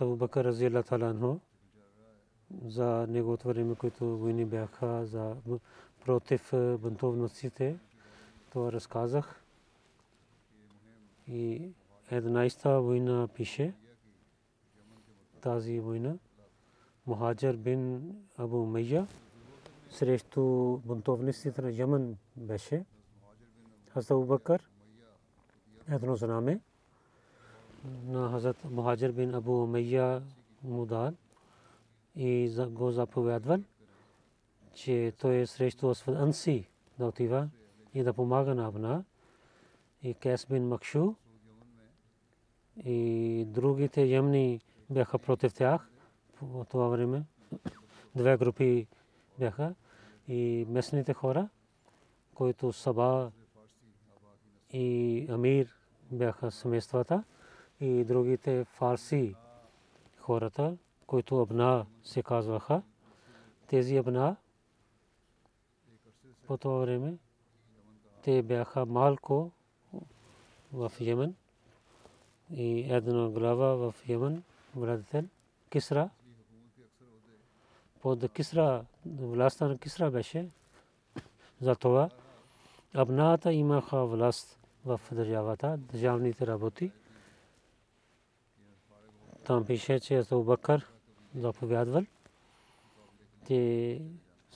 Абу Бакър рази Аллах таала анху за неговото време, които войни бяха за против бунтовностите. Това разказах. И 11-та война пише тази война Мухаджар бин Абу Майя срещу бунтовниците на Йемен беше. Хазрат Абу Бакър едно знаме на Хазрат Мухаджир бин Абу Умайя Мудар и го заповядвал, че той е срещу Асфад да отива и да помага на Абна и Кес бин Макшу и другите ямни бяха против тях по това време. Две групи бяха и местните хора, които Саба и Амир бяха семействата и другите фарси хората, които абна се казваха. Тези абна по това време те бяха малко в Йемен и една глава в Йемен, владетел Кисра. Под Кисра, властта на Кисра беше. Затова абната имаха власт в държавата, държавните работи. Там пише, че Абу Бакър заповядвал, че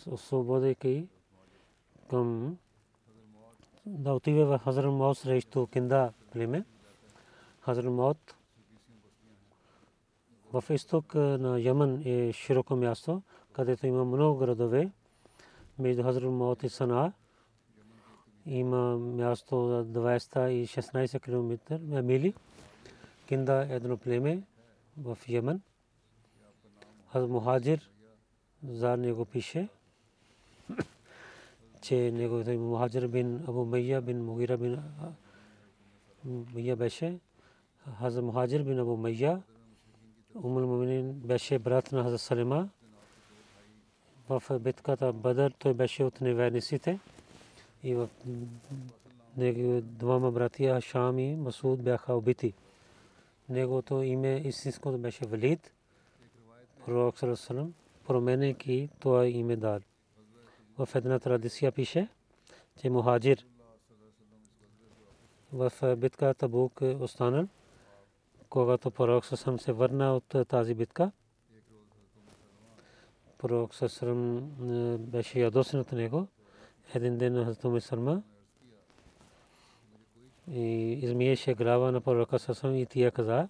освободейки към да отиве в Хазрат Маут срещу Кинда племе. Хазрат Маут в изток на Йемен е широко място, където има много градове. Между Хазрат Маут и Сана има място за 216 км мили. Кинда е едно племе в Йемен. Хаз Мухаджир за него пише, че неговото име Мухаджир бин Абу Майя бин Мугира бин Майя беше. Хаз Мухаджир бин Абу Майя Умул Муминин беше брат на Хазрат Салима. В битката Бадър той беше от неверниците и в негови двама братия Шам и Масуд бяха убити неговото име истинското беше Валид. Пророк Салесалам променяйки това име дал. В една традиция пише, че Мухаджир в битка Табук останал, когато пророк Салесалам се върна от тази битка. Пророк Салесалам беше ядосен от него. Един ден Хазрат Сарма и измиеше глава на пророка Сасам и тия каза,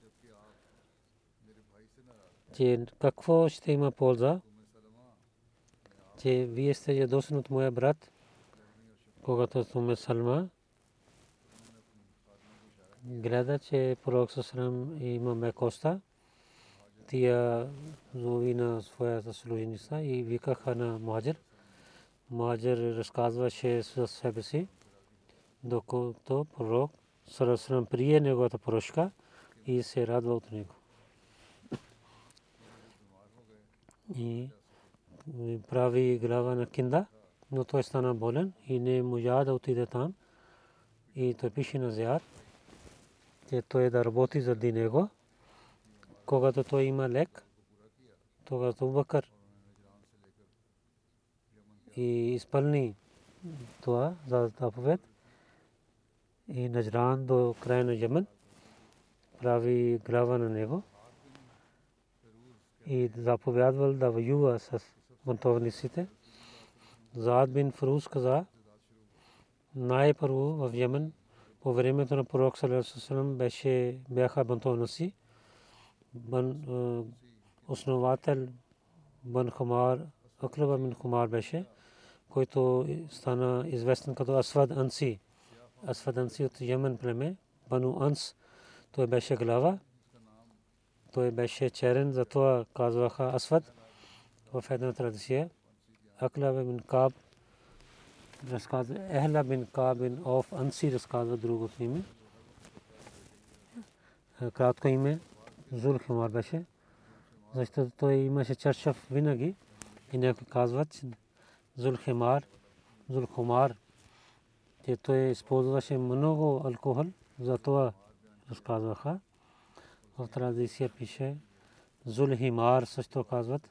че какво ще има полза, че вие сте ядосен от моя брат, когато Туме Салма гледа, че пророк Сасам има мекоста, тия зови на своята служеница и викаха на Муаджир. Муаджир разказваше със себе си, докато пророк Сарасрам прие неговата прошка и се радва от него. и прави глава на кинда, но той стана болен и не можа да отиде там. И той пише на Зиад, че той да работи заради него. Когато той има лек, тогава Бакър и изпълни това за заповед и Наджран до края на Йемен прави глава на него и заповядвал да воюва с бунтовниците. Зад бин Фруз каза, най-първо в Йемен по времето на пророк Салерасалам беше бяха бунтовници. Основател Бан Хумар, Аклаба бин Хумар беше, който стана известен като Асвад Анси. Асвад Анси от Йемен племе, Бану Анс, той беше глава той беше черен, затова казваха Асвад в една традиция. Акла бин Каб разказва, Ехла бин Каб бин Оф Анси разказва другото име. Кратко име Зул Химар беше, защото той имаше чершав винаги и някой казват Зул Химар, Зул Хумар, че той използваше много алкохол, затова разказваха в традиция пише Зулхимар също казват.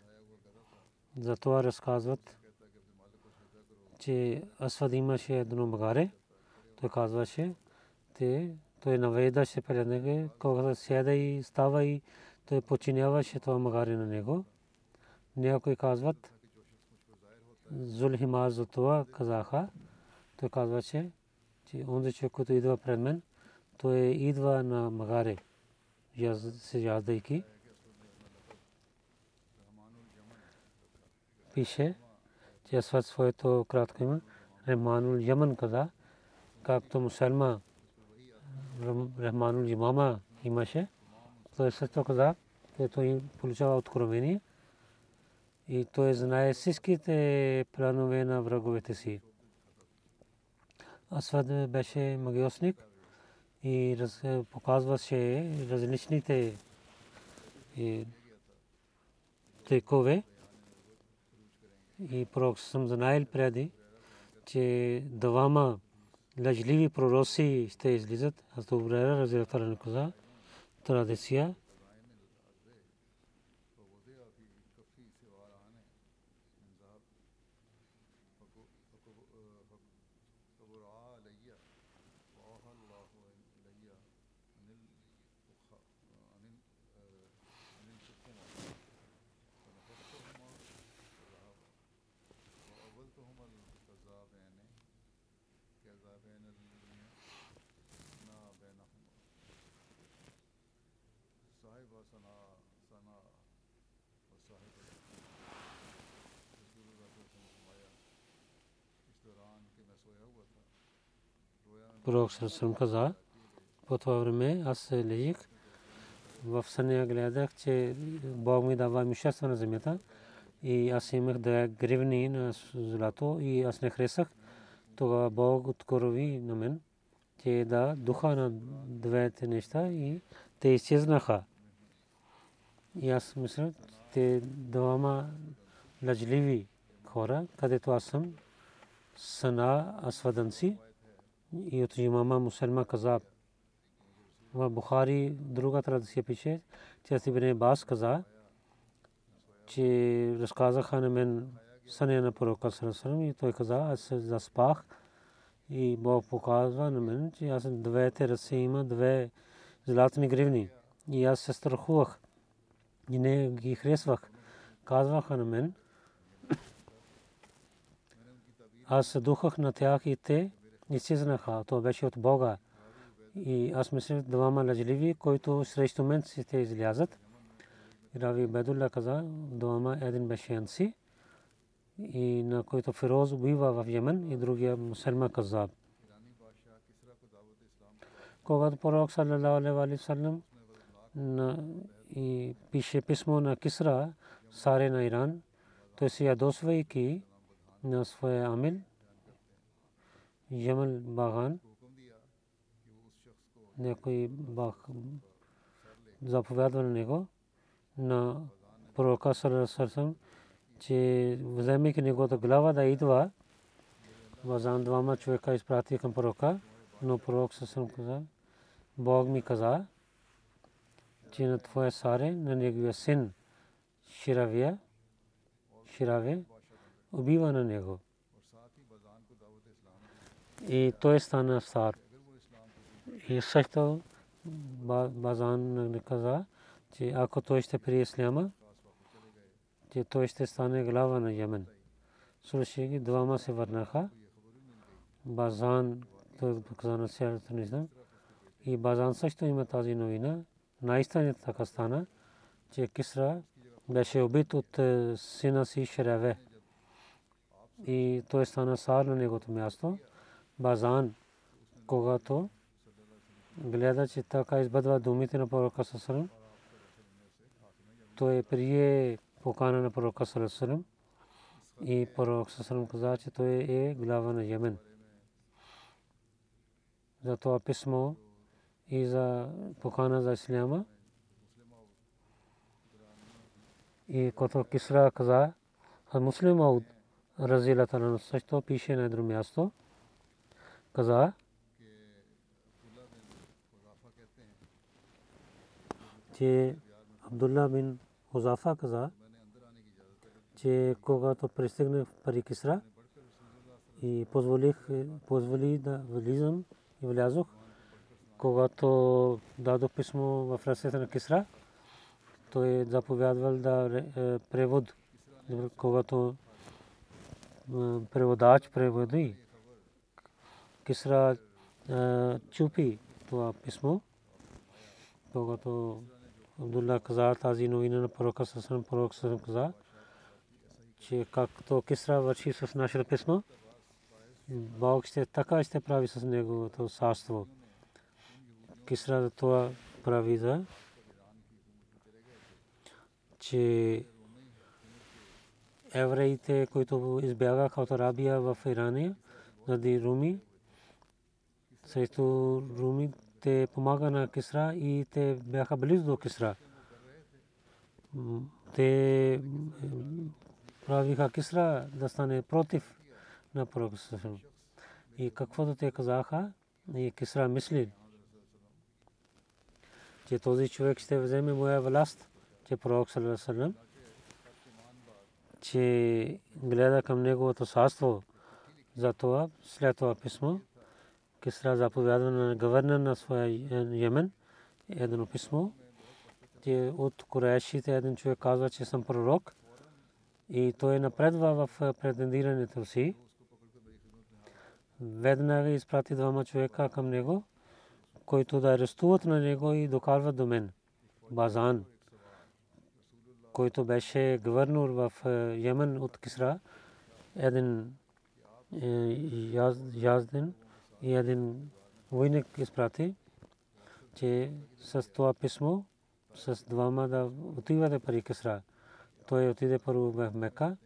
Затова разказват, че Асвад имаше едно магаре. Той казваше, те, той навеждаше пред него, когато седа и става и той починяваше това магаре на него. Някои казват, Зулхимар за това казаха. Той казваше, че онзи човек, който идва пред мен, той идва на магаре се яздайки. Пише, че сват своето кратко има. Рахманул Яман каза, както мусалма Рахманул Имама имаше. Той също каза, че той получава откровение и той знае всичките планове на враговете си. Асвад беше магиосник и показваше различните трикове. И пророк съм знаел преди, че двама лъжливи пророци ще излизат. Аз добре разбирате на каза традиция. Пророк Сърсъм каза, по това време аз лежих в съня гледах, че Бог ми дава имущество на земята. И аз имах да гривни на злато и аз не харесах. Тогава Бог открови на мен, че да духа на двете неща и те изчезнаха. И аз мисля, те двама лъжливи хора, където аз съм, сана асваданци, и от имама Мусалма каза в Бухари друга традиция пише, че Ибн Бас каза, че разказаха на мен съня на пророка Сарасарам и той каза, аз се заспах и Бог показва на мен, че аз двете ръце има две златни гривни. И аз се страхувах и не ги харесвах. Казваха на мен, аз се духах на тях и те изчезнаха. То беше от Бога. И аз мисля, двама лъжливи, които срещу мен ще излязат. Рави Бедулла каза, двама един беше Анси, и на който Фироз убива в Йемен, и другия Мусалма Казаб. Когато пророк саллалаху алейхи и пише писмо на Кисра, саре на Иран, той се ядосвайки на своя амил, Ямал Баган, някой баг заповядва на него на пророка Салесалсам, че вземайки неговата глава да идва, Вазан двама човека изпрати към пророка, но пророк Салесалсам каза, Бог ми каза, че на твоя саре, на неговия син Ширавия, Шираве, убива на него. И той стана сар. И също Базан не каза, че ако той ще прие исляма, че той ще стане глава на Йемен. Слушайки, двама се върнаха. Базан, той каза на сярата на И Базан също има тази новина. Наистина така стана, че Кисра беше убит от е, сина си Шереве. И той стана сар на негото място. Базан, когато гледа, че така избъдва думите на пророка Сасалам, той прие покана на пророка Сасалам и пророк Сасалам каза, че той е глава на Йемен. За това писмо и за покана за исляма. И като Кисра каза, а муслим Ауд, разилата на също пише на едно място, каза, че Абдулла бин Хузафа каза, че когато пристигнах пари Кисра и позволих, позволи да влизам и влязох, когато дадох писмо в ръцете на Кисра, той е заповядвал да е, превод, когато преводач преводи. Кисра е, чупи това писмо, когато Абдулла каза тази новина на пророка Сасрам, пророк Сасрам каза, че както Кисра върши с нашето писмо, Бог ще така ще прави с неговото царство. Кисра това прави за че евреите, които избягаха от Арабия в Ирания, заради Руми, срещу Руми, те помага на Кисра и те бяха близо до Кисра. Те правиха Кисра да стане против на пророка. И каквото те казаха, и Кисра мисли, че този човек ще вземе моя власт, че пророк Салесалем, че гледа към неговото царство. Затова след това писмо, Кисра заповядва на гавърнер на своя Йемен, едно писмо, че от Курешите един човек казва, че съм пророк и той напредва в претендирането си. Веднага изпрати двама човека към него, които да арестуват на него и докарват до мен. Базан, който беше гвърнор в Йемен от Кисра, един язден и един войник изпрати, че с това писмо, с двама да отивате пари Кисра. Той отиде първо в Мека,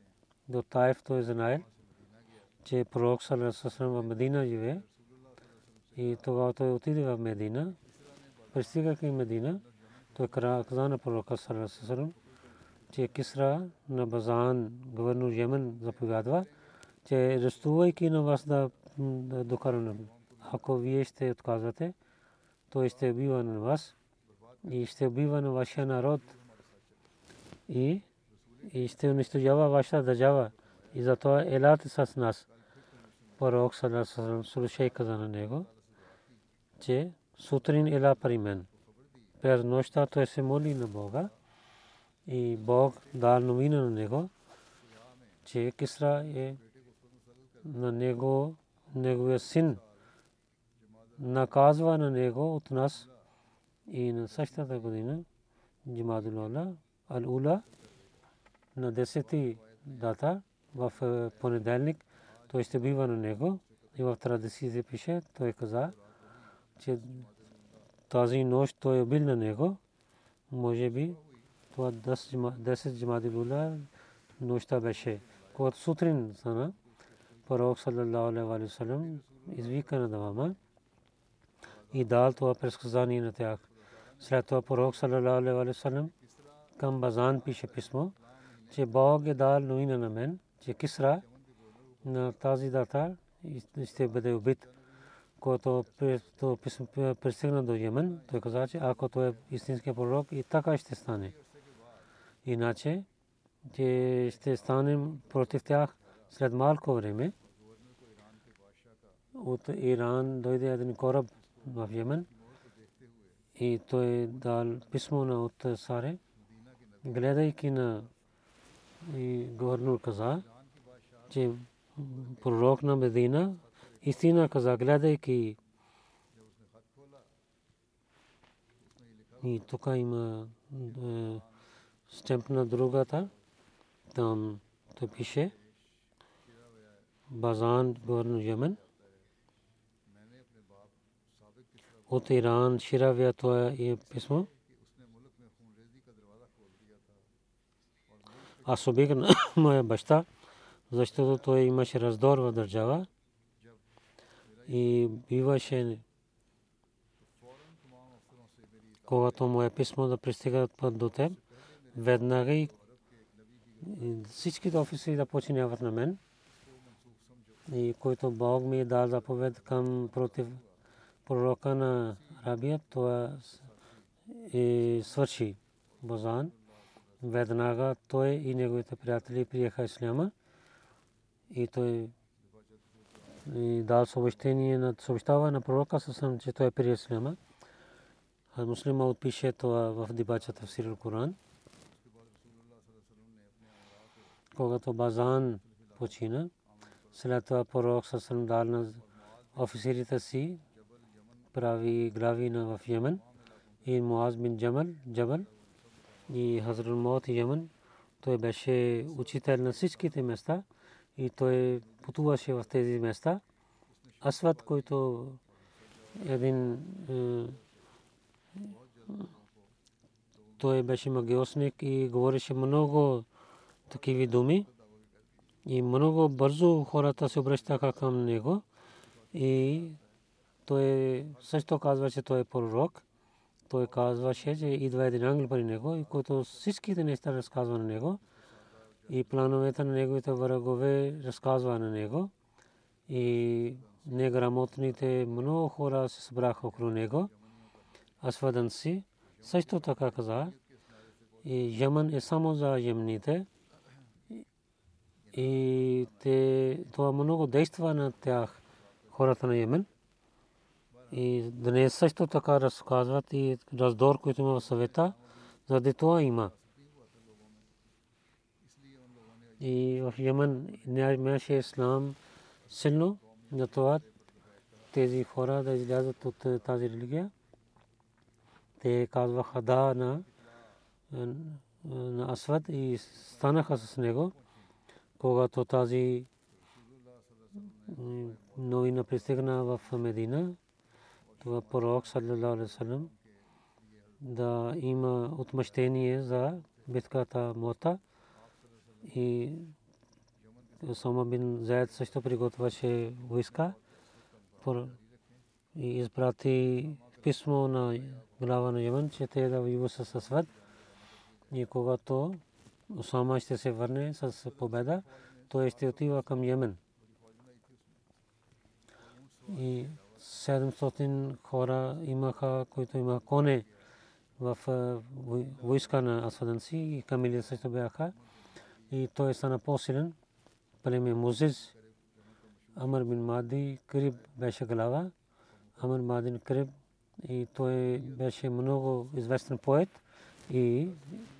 до Таев той знаел, че пророк Салесалам в Медина живее. И тогава той отиде в Медина. Пристигайки в Медина, той каза на пророка Салесалам, че Кисра на Базан, гвърнор Йемен, заповядва, че арестувайки на вас да докараме. Ако вие ще отказвате, той ще убива на вас и ще убива на вашия народ и, и ще унищожава вашата държава. И затова елате с нас. Пророк Салесалам слушай каза на него, че сутрин ела при мен. През нощта той се моли на Бога и Бог дал новина на него, че Кисра е на него, неговия син наказва на него от нас и на същата година Джимадула Ал-Ула на 10 дата в е, понеделник той ще бива на него и в традициите пише, той каза, че тази нощ той е бил на него, може би това 10 джамади була нощта беше. Когато сутрин стана, пророк саллаллаху алейхи ва саллям извика на двама и дал това предсказание на тях. След това пророк саллаллаху алейхи ва саллям към Базан пише писмо, че Бог е дал новина на мен, че Кисра на тази дата ще бъде убит, който пристигна до Йемен. Той каза, че ако той е истинския пророк и така ще стане. Иначе, че ще станем против тях след малко време. От Иран дойде един кораб в Йемен и той дал писмо на от Саре, гледайки на и гవర్нор каза, че пророк на Медина истина каза, гледайки и тук има стемп на другата, там то пише. Базан гవర్нор Йемен от Иран Ширавия това е писмо. Аз обик на моя баща, защото той имаше раздор в държава и биваше когато му е писмо да пристига до теб, веднага и всичките офиси да починяват на мен. И който Бог ми е дал заповед към против пророка на Арабия, това е свърши Бозан. Веднага той и неговите приятели приеха исляма и той дал съобщение на съобщава на пророка съвсем, че той е прие исляма. А муслима отпише това в дебачата в Сирил Коран. Когато Базан почина, след това пророк съвсем дал на офицерите си прави глави на в Йемен и Муаз бин Джамал, Джабал и Хазрат Мот Йемен. Той беше учител на всичките места и той пътуваше в тези места. Асват, който един той беше магиосник и говореше много такива думи и много бързо хората се обръщаха към него и той също казва, че той е пророк. Той казваше, че идва един ангел при него и който всичките неща разказва на него и плановете на неговите врагове разказва на него и неграмотните много хора се събраха около него. Асвадан си също така каза и Яман е само за емните и те, това много действа на тях хората на Йемен. И днес също така разказват и раздор, който има в съвета, заради това има. И в Йемен нямаше ислам силно, на това тези хора да излязат от тази религия. Те казваха да на, на Асвад и станаха с него, когато тази новина пристигна в Медина това пророк саллалаху алейхи вассалам да има отмъщение за битката Мота и Осама бин Заед също приготвяше войска и изпрати писмо на глава на Йемен, че те да воюва с Асвад. И когато Осама ще се върне с победа, той ще отива към Йемен. И 700 хора имаха, които имаха коне в войска на Асваданси и камили също бяха. И той стана по-силен. Племе Музиз, Амар бин Мади, Криб беше глава. Амар Мадин Криб и той беше много известен поет и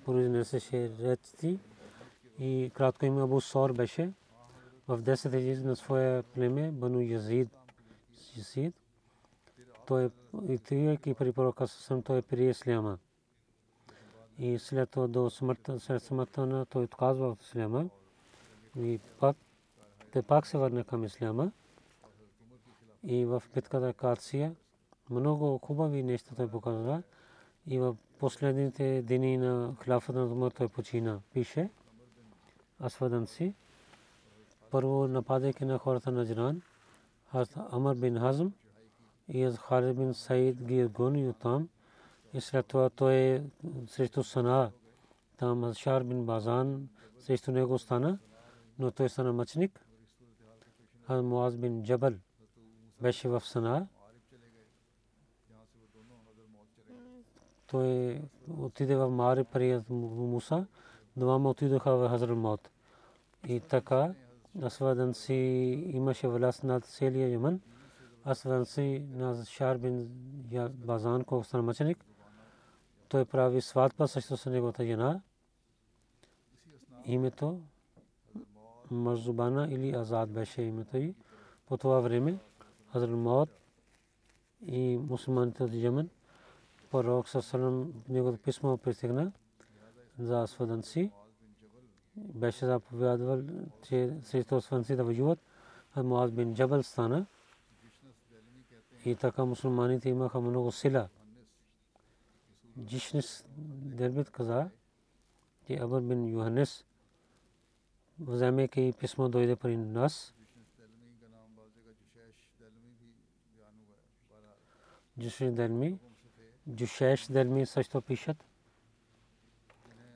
произнесеше речи. И кратко има Абу Сор беше в 10 езици на своя племе, Бану Язид. Язид той отивайки при пророка Сасам, той прие исляма. И след това до смъртта, след смъртта на той отказва от исляма. И пак, те пак се върна към исляма. И в битката Кация много хубави неща той показва. И в последните дни на хляфата на Умар той почина. Пише Асвадан си. Първо нападайки на хората на Джиран, Амар бин Хазм, и Халид бин Саид ги е гон и оттам. И след това той срещу Сана Там Азшар бин Базан срещу него стана, но той стана мъчник. Хаз Муаз бин Джабал беше в Сана. Той отиде в Мари при Муса. Двама отидоха в Хазрат Мот. И така Асвадан си имаше власт над целия Йемен. Асвадан си на Шар бин Базан, колко стана мъченик. Той прави сватба също с неговата жена. Името Марзубана или Азад беше името й. По това време Хазрат Мот и мусулманите от Йемен пророк Сасалам неговото писмо пристигна за Асвадан си беше заповядвал, че срещу осванци да воюват, а Муаз бин Джабал стана. И така мусулманите имаха много сила. Джишнис Дербит каза, че Абър бин Юханес, вземайки писмо дойде при нас, Джушеш Дерми, Джушеш Дерми също пишат.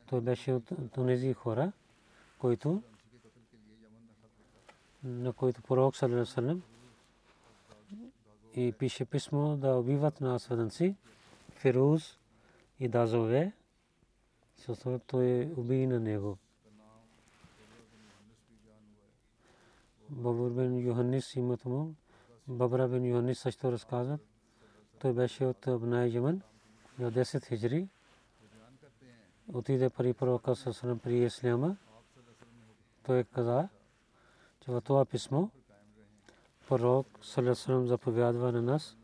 Той беше от тези хора, който на който пророк саллаллаху и пише писмо да убиват на сведенци Фируз и Дазове също той уби на него Бабур бен Йоханнис името му Бабра бен Йоханнис също разказват той беше от Абнай Йемен на 10 хиджри отиде при пророка Сасалам при Исляма. Той каза, че в това писмо пророк Салесалам заповядва на нас,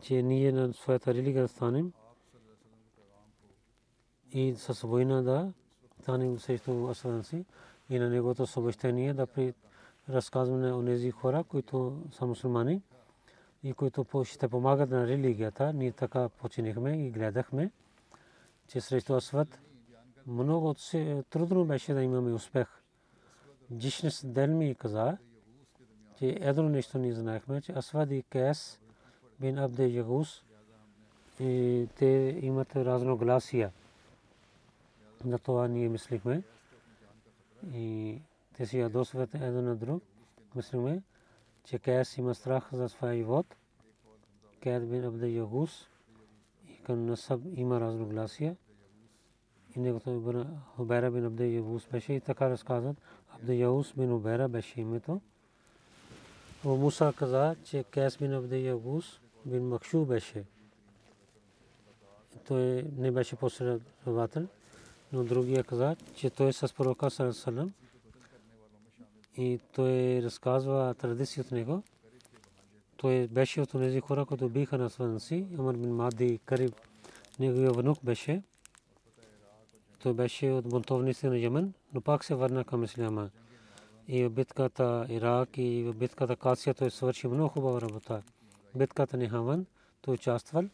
че ние на своята религия да станем и с война да станем срещу асванци и на неговото съобщение да при разказване на тези хора, които са мусулмани и които ще помагат на религията. Ние така починихме и гледахме че срещу Асват много трудно беше да имаме успех. Джишнес Делми каза, че едно нещо ни знаехме, че Асвад и Кес бин Абде Ягус и те имат разногласия. На това ние мислихме. И те си ядосват едно на друг. Мислихме, че Кес има страх за своя живот. Кес бин Абде Ягус към насъб има разногласия. И негото Хубера бин Абде Явус беше и така разказват. Абде Яус бин Хубера беше името. Муса каза, че Кес бин Абде Явус бин Макшу беше. Той не беше последовател, но другия каза, че той е с пророка Салам и той разказва традиция от него. Той беше от тези хора, които биха на Сванси. Амар бин Мади Кариб, неговия внук беше. Той беше от бунтовниците на Йемен, но пак се върна към Исляма. И в битката Ирак и в битката Касия той свърши много хубава работа. Битката Нихаван той участвал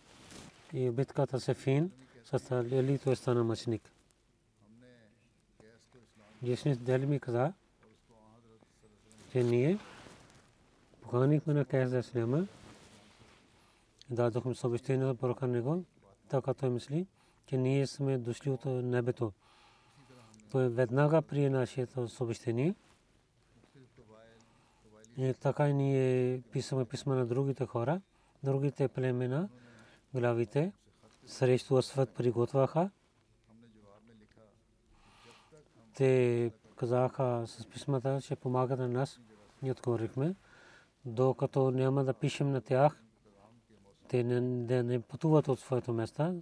и в битката Сефин с Али той стана мъчник. Джеснис Дели ми каза, че ние поканихме на Кайс за Исляма. Дадохме съобщение на пророка него, така той мисли, че ние сме дошли от небето. Той веднага прие нашето съобщение. И така ние писаме писма на другите хора, другите племена, главите, срещу Асват приготвяха. Те казаха с писмата, че помагат на нас. Ние отговорихме докато няма да пишем на тях, те не, не пътуват от своето места,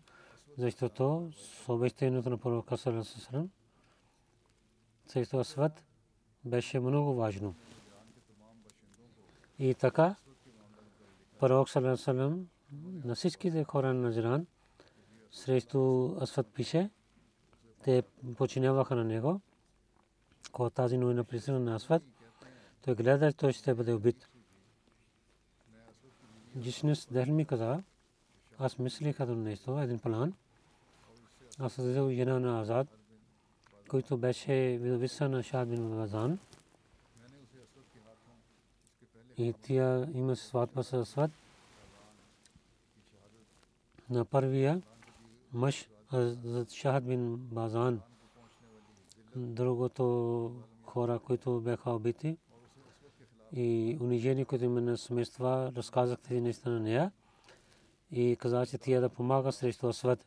защото съобщението на пророка Салесалам срещу Асват беше много важно. И така, пророк Салесалам на всичките хора на Наджран срещу Асват пише, те починяваха на него, когато тази новина пристигна на Асват, той гледа, той ще бъде убит. Джишнес Дерми каза, аз мислих като нещо, един план. Аз взел жена на Азад, който беше видовиса на Шад бин Вазан. И тя има сватба с Асвад. На първия мъж Шахад бин Базан другото хора, които бяха убити и унижени, които има на семейства, разказах тези неща на нея и каза, че тия да помага срещу Асват.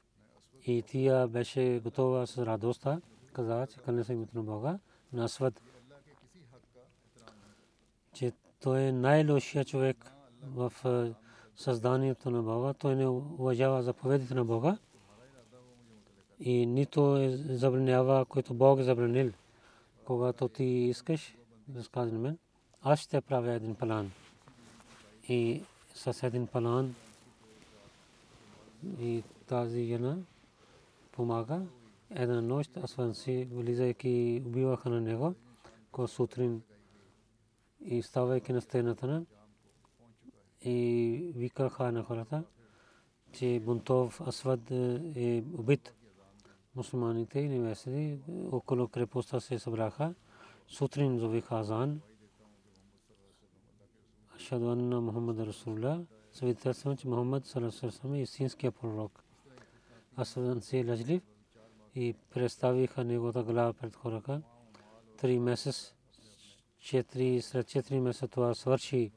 И тия беше готова с радостта, каза, че кълне се името на Бога, на Асват, че той е най-лошия човек в създанието на Бога. Той не уважава заповедите на Бога и нито е забранява, който Бог е забранил. Когато ти искаш, разкази на мен, аз ще правя един план. И с един план и тази жена помага. Една нощ, освен си, влизайки, убиваха на него, ко сутрин и ставайки на стената на и викаха на хората, че Бунтов Асвад е убит. Мусулманите и невесели около крепостта се събраха. Сутрин завиха азан. Ашаду анна Мухаммад Расулullah свидетелствам, че Мухаммад Салесалам е истинския пророк. Асадан си лъжлив и представиха неговата глава пред хората. Три месец, след четири месеца това свърши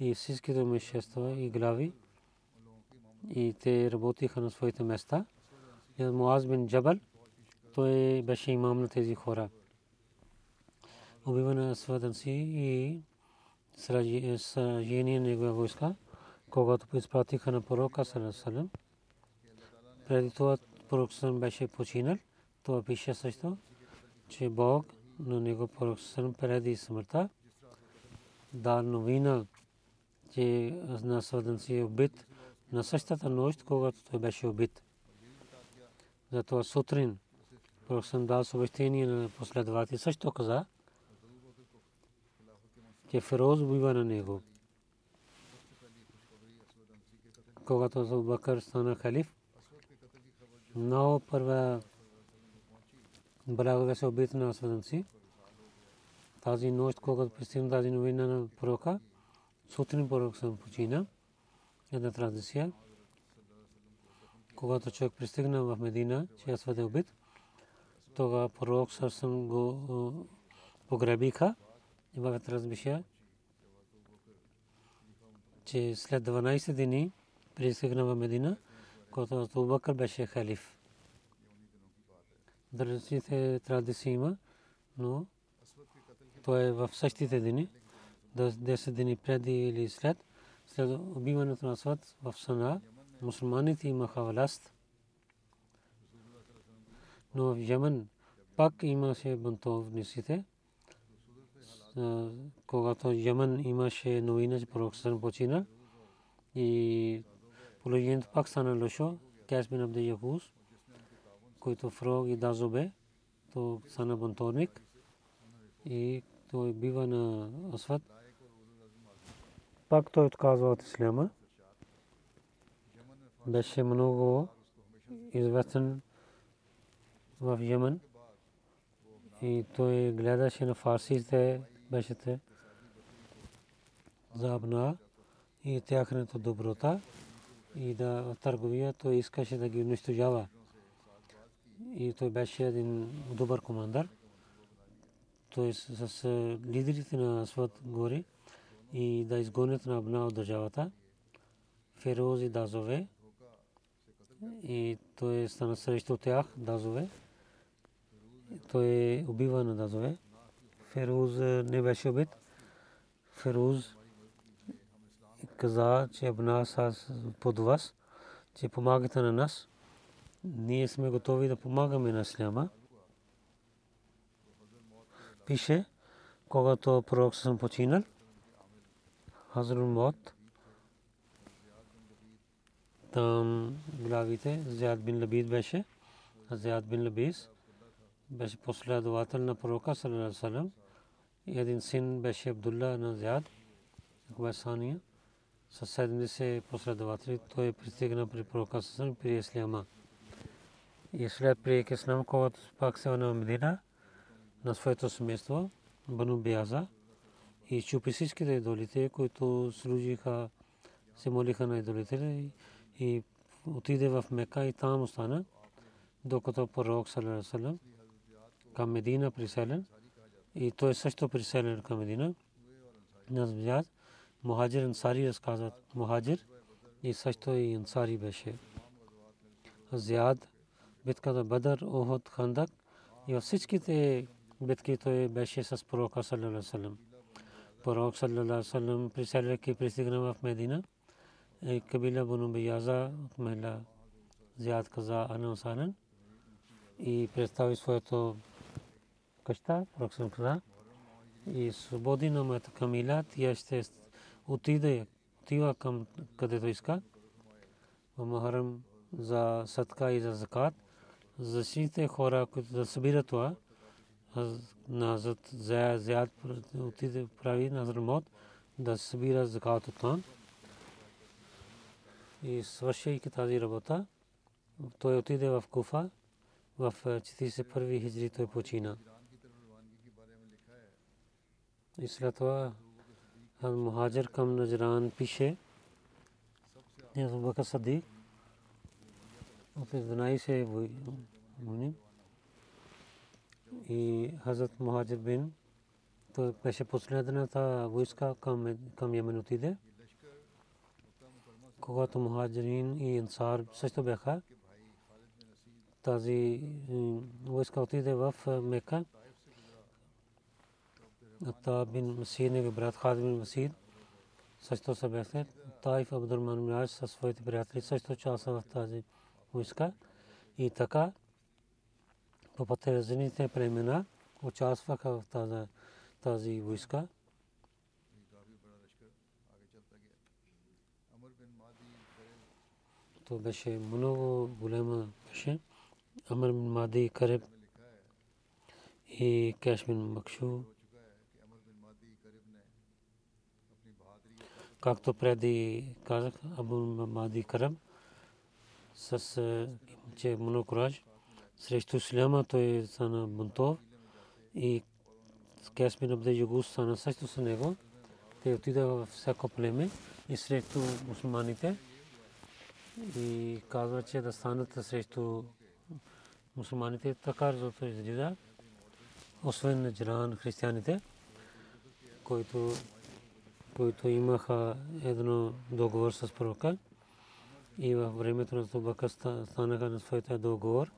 и всичките имущества и глави и те работиха на своите места. Муаз бин Джабал, той беше имам на тези хора. Убива на сватан си и сражение на негова войска, когато изпратиха на пророка Салам. Преди това пророк Салам беше починал. Това пише също, че Бог на него пророк Салам преди смъртта да новина че на си е убит на същата нощ, когато той беше убит. Затова сутрин Пророк съм дал съобщение на последователи. Също каза, че Фероз убива на него. Когато Абу Бакър стана халиф, много първа благо се убит на Садан си. Тази нощ, когато пристигна тази новина на пророка, сутрин пророк съм почина. Една традиция. Когато човек пристигна в Медина, че аз бъде убит, тогава пророк съм го погребиха. И в разбиша, че след 12 дни пристигна в Медина, когато Абу Бакър беше халиф. Държите традиции има, но той е в същите дни. 10 дни преди или след, след убиването на Сват в Сана, мусулманите имаха власт. Но в Йемен пак имаше бунтовниците. Когато Йемен имаше новина, че пророк Сърн почина и положението пак стана лошо, бин Абде Якус, който фрог и дазобе, то стана бунтовник и той бива на Асват пак той отказва от исляма. Беше много известен в Йемен и той гледаше на фарсите, беше те за абна и тяхната доброта и да търговия, той искаше да ги унищожава. И той беше един добър командър. Той с лидерите на своят гори и да изгонят на Абна от държавата. Фероз и Дазове. И той стана срещу тях, Дазове. Той убива на Дазове. Фероз не беше убит. Фероз каза, че Абна са под вас, че помагате на нас. Ние сме готови да помагаме на Исляма. Пише, когато пророк съм починал, Хазрул Мот. Там главите Зяд бин Лабид беше. Зяд бин Лабис беше последовател на пророка Салам. И един син беше Абдулла на Зяд. Акбасания. С 70 последователи той пристигна при пророка Салам при Исляма. И след приек Ислам, когато пак се на Медина, на своето семейство, Бану Бияза, и чупи всичките идолите, които служиха, се молиха на идолите и отиде в Мека и там остана, докато пророк Салам към Медина приселен и той също приселен към Медина. Назбияд, Мухаджир Ансари разказват. Мухаджир и също и Ансари беше. Зияд, битката Бадър, Охот, Хандак и във всичките битки той беше с пророка саллалаху алейхи васалам. Пророк саллалаху алейхи васалам приселяйки пристигна в Медина. Кабила Буну Бияза от Мехла Зияд каза Анусанен и представи своето къща, съм каза и свободи на моята камила, тя ще отиде, отива към където иска. В Махарам за садка и за закат. За всичките хора, които да събират това, назад Заяд отиде прави назар мод да събира закат от там. И свършайки тази работа, той отиде в Куфа, в 41 хиджри той почина. И след това Мухаджир към Наджран пише, Абу Бакр Садик, от 12 войни и Хазрат Мухаджир бин той беше последната войска към, към Йемен отиде. Когато Мухаджирин и Ансар също бяха, тази войска отиде в Мека. Ата бин Масид, негови брат Хад бин Масид, също са бяха. Таиф Абдурман Мираж със своите приятели също част в тази войска. И така, по пътезените племена участваха в тази войска. То беше много голяма беше. Амр бин Мади Кареб и Кеш Макшу. Както преди казах, Абу Мади Кареб с че много кураж срещу Исляма той стана бунтов и Кес бин Абде Югус стана също с него. Те отидаха в всяко племе и срещу мусулманите и казва, че да станат срещу мусулманите така защото изглежда, освен на джиран християните, които, които имаха едно договор с пророка и във времето на Тубака станаха на своята договор.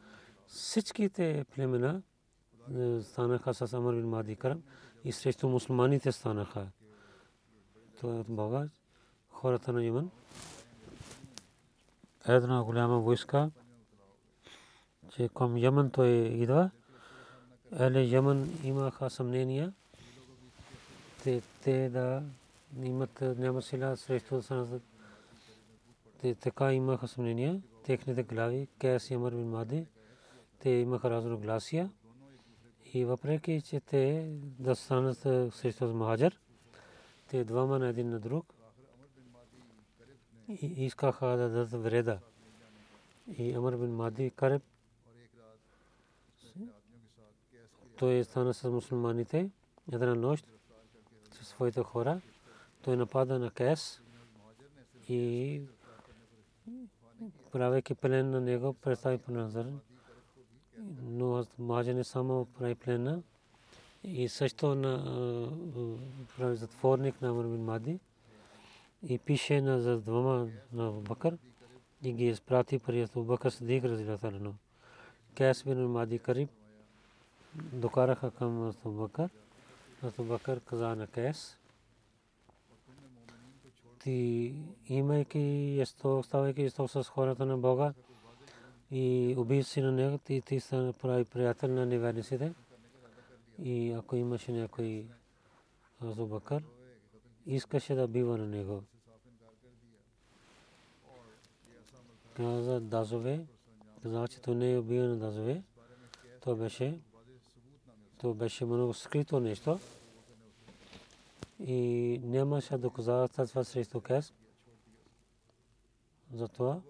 Всичките племена станаха с Амар бин Мади и срещу мусулманите станаха. Това е от Бога, хората на Йемен. Една голяма войска, че към Йемен той идва. Еле Йемен имаха съмнения, те, те да имат няма сила срещу. Те така имаха съмнения, техните глави, Кес и Амар бин Мади, те имаха разногласия. И въпреки, че те да станат срещу Махаджар, те двама на един на друг и искаха да дадат вреда. И Амар бин Мади Кареб той стана с мусулманите една нощ със своите хора. Той напада на Кес и правейки плен на него, представи по назар. Но Маджа не само прави плена и също на затворник на Амар бин Мади и пише на за двама на Бакър и ги изпрати при Абу Бакър Сидик разилата Кес бин Мади Кариб докараха към Абу Бакър. Абу Бакър каза на Кес ти имайки есто, ставайки есто с хората на Бога и убий си на него, ти, ти са прави приятел на неверниците. И ако имаше някой Абу Бакър, искаше да бива на него. Каза дазове, че той не е убил на дазове. То беше, то беше много скрито нещо. И нямаше доказателства срещу Кес. Затова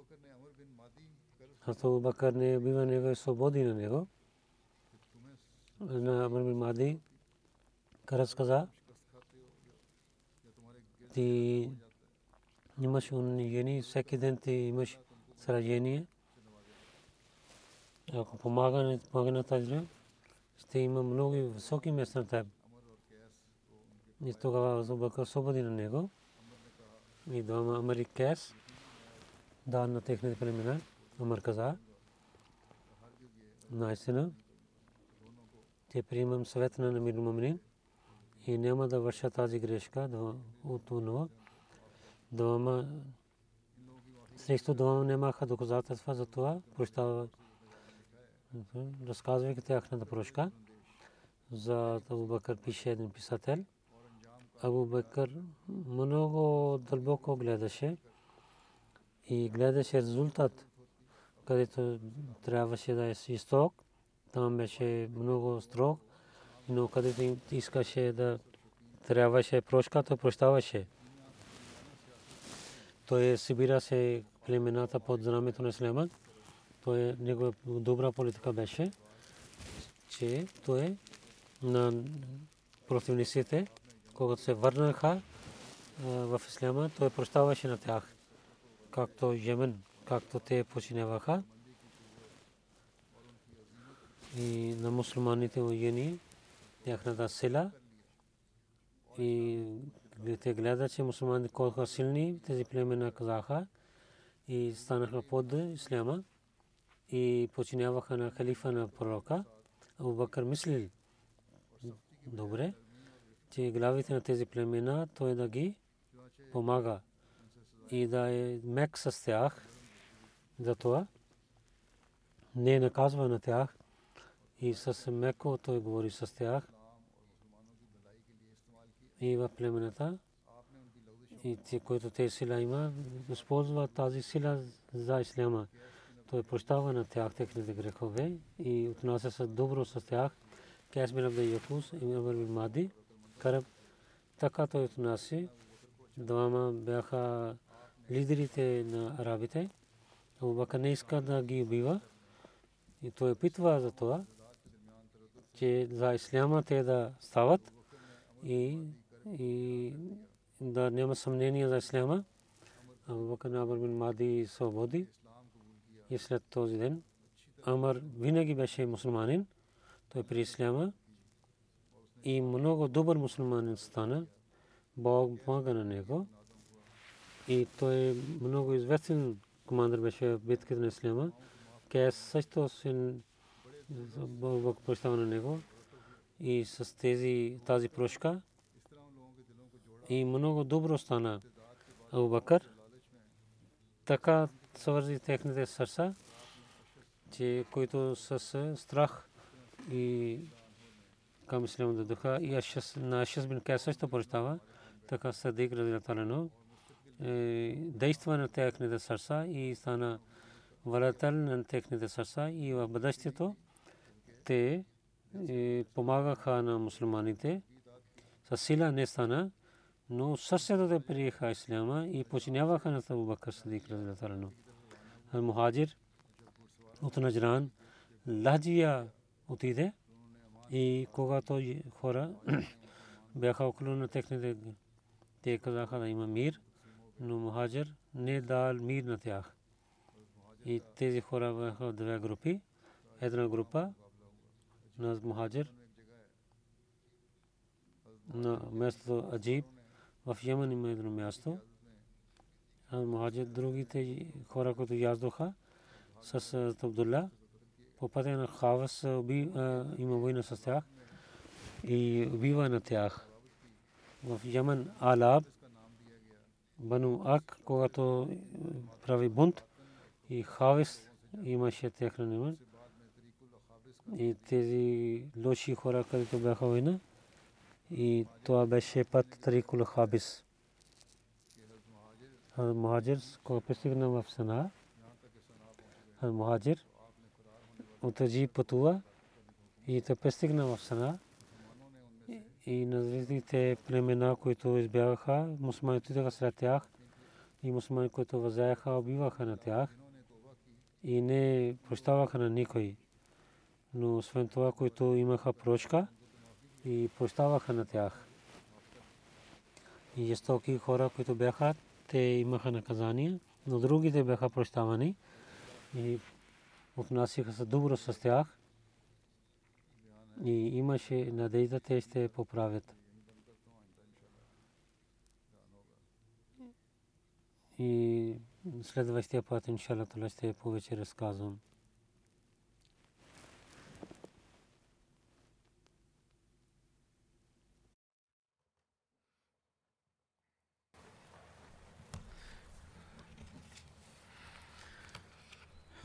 Хасто Бакър не бива него и свободи на него. На Амр бин Мади Карас каза, ти имаш унижение, всеки ден ти имаш сражение. Ако помага, помага на тази ще има много високи места на теб. И тогава Зубакър освободи на него. И двама Амари Кес да на техните племена. Амар каза. Наистина. Те приемам съвет на Намир Мамрин и няма да върша тази грешка от онова. Двама срещу двама нямаха доказателства за това. Прощава разказвайки тяхната прошка. За Абу Бакър пише един писател. Абу Бакър много дълбоко гледаше и гледаше резултат, където трябваше да е исток. Там беше много строг, но където искаше да трябваше прошка, то прощаваше. Той събира се племената под знамето на Ислама. Той негова добра политика беше, че той на противниците, когато се върнаха в Исляма, той прощаваше на тях, както Йемен, както те починяваха. И на мусулманите уени тяхната сила. И те гледат, че мусулманите колко силни тези племена казаха и станаха под Исляма и починяваха на халифа на пророка. Абу Бакър мислил добре, че главите на тези племена той да ги помага и да е мек с тях. Затова не наказва на тях и с меко той говори с тях и в племената и те, които те сила има, използва тази сила за исляма той прощава на тях техните грехове и отнася се добро с тях. Кайс бин Абдул Якус и Амр бин Мади, Караб, така той отнаси. Двама бяха лидерите на арабите. Бакър не иска да ги убива. И той опитва за това, че за исляма те да стават и, и да няма съмнение за исляма. Абу Бакър Абр бин Мади свободи. И след този ден Амар винаги беше мусулманин. Той при исляма и много добър мусулманин стана. Бог помага на него. И той много известен командър беше в битката на исляма. Кес също син Бог прощава на него. И с тези, тази прошка и много добро стана Абу Бакър. Така свързи техните сърца, че които с страх и към ислам да духа и на Ашис бин Кайс също прощава, така Садик Радилаталено е, действа на техните сърца и стана владетел на техните сърца и в бъдещето те е, помагаха на мусулманите със сила не стана, но сърцето да приеха исляма и починяваха на Абу Бакър Садик Радилаталено. Мухаджир от Наджран Ладжия отиде и когато хора бяха около на техните, те казаха да има мир, но Мухаджир не дал мир на тях. И тези хора бяха в две групи. Една група на Мухаджир на местото Аджиб в Йемен има едно място мухаджир, другите хора, които яздоха с Абдулла, по пътя на Хавас има война с тях и убива на тях. В Йемен Алаб, Бану Ак, когато прави бунт и Хавис имаше техна имен. И тези лоши хора, където бяха война, и това беше път Тарикул Хабис. Мухаджир, когато пристигна в Сана, Мухаджир от пътува и те пристигна в Сана и назвездите племена, които избягаха, мусмани отидаха сред тях и мусмани, които възяеха, убиваха на тях и не прощаваха на никой. Но освен това, които имаха прочка, и прощаваха на тях. И жестоки хора, които бяха те имаха наказания, но другите бяха прощавани и отнасяха се добро с тях. И имаше надежда, те ще поправят. И следващия път, иншалла, ще повече разказвам.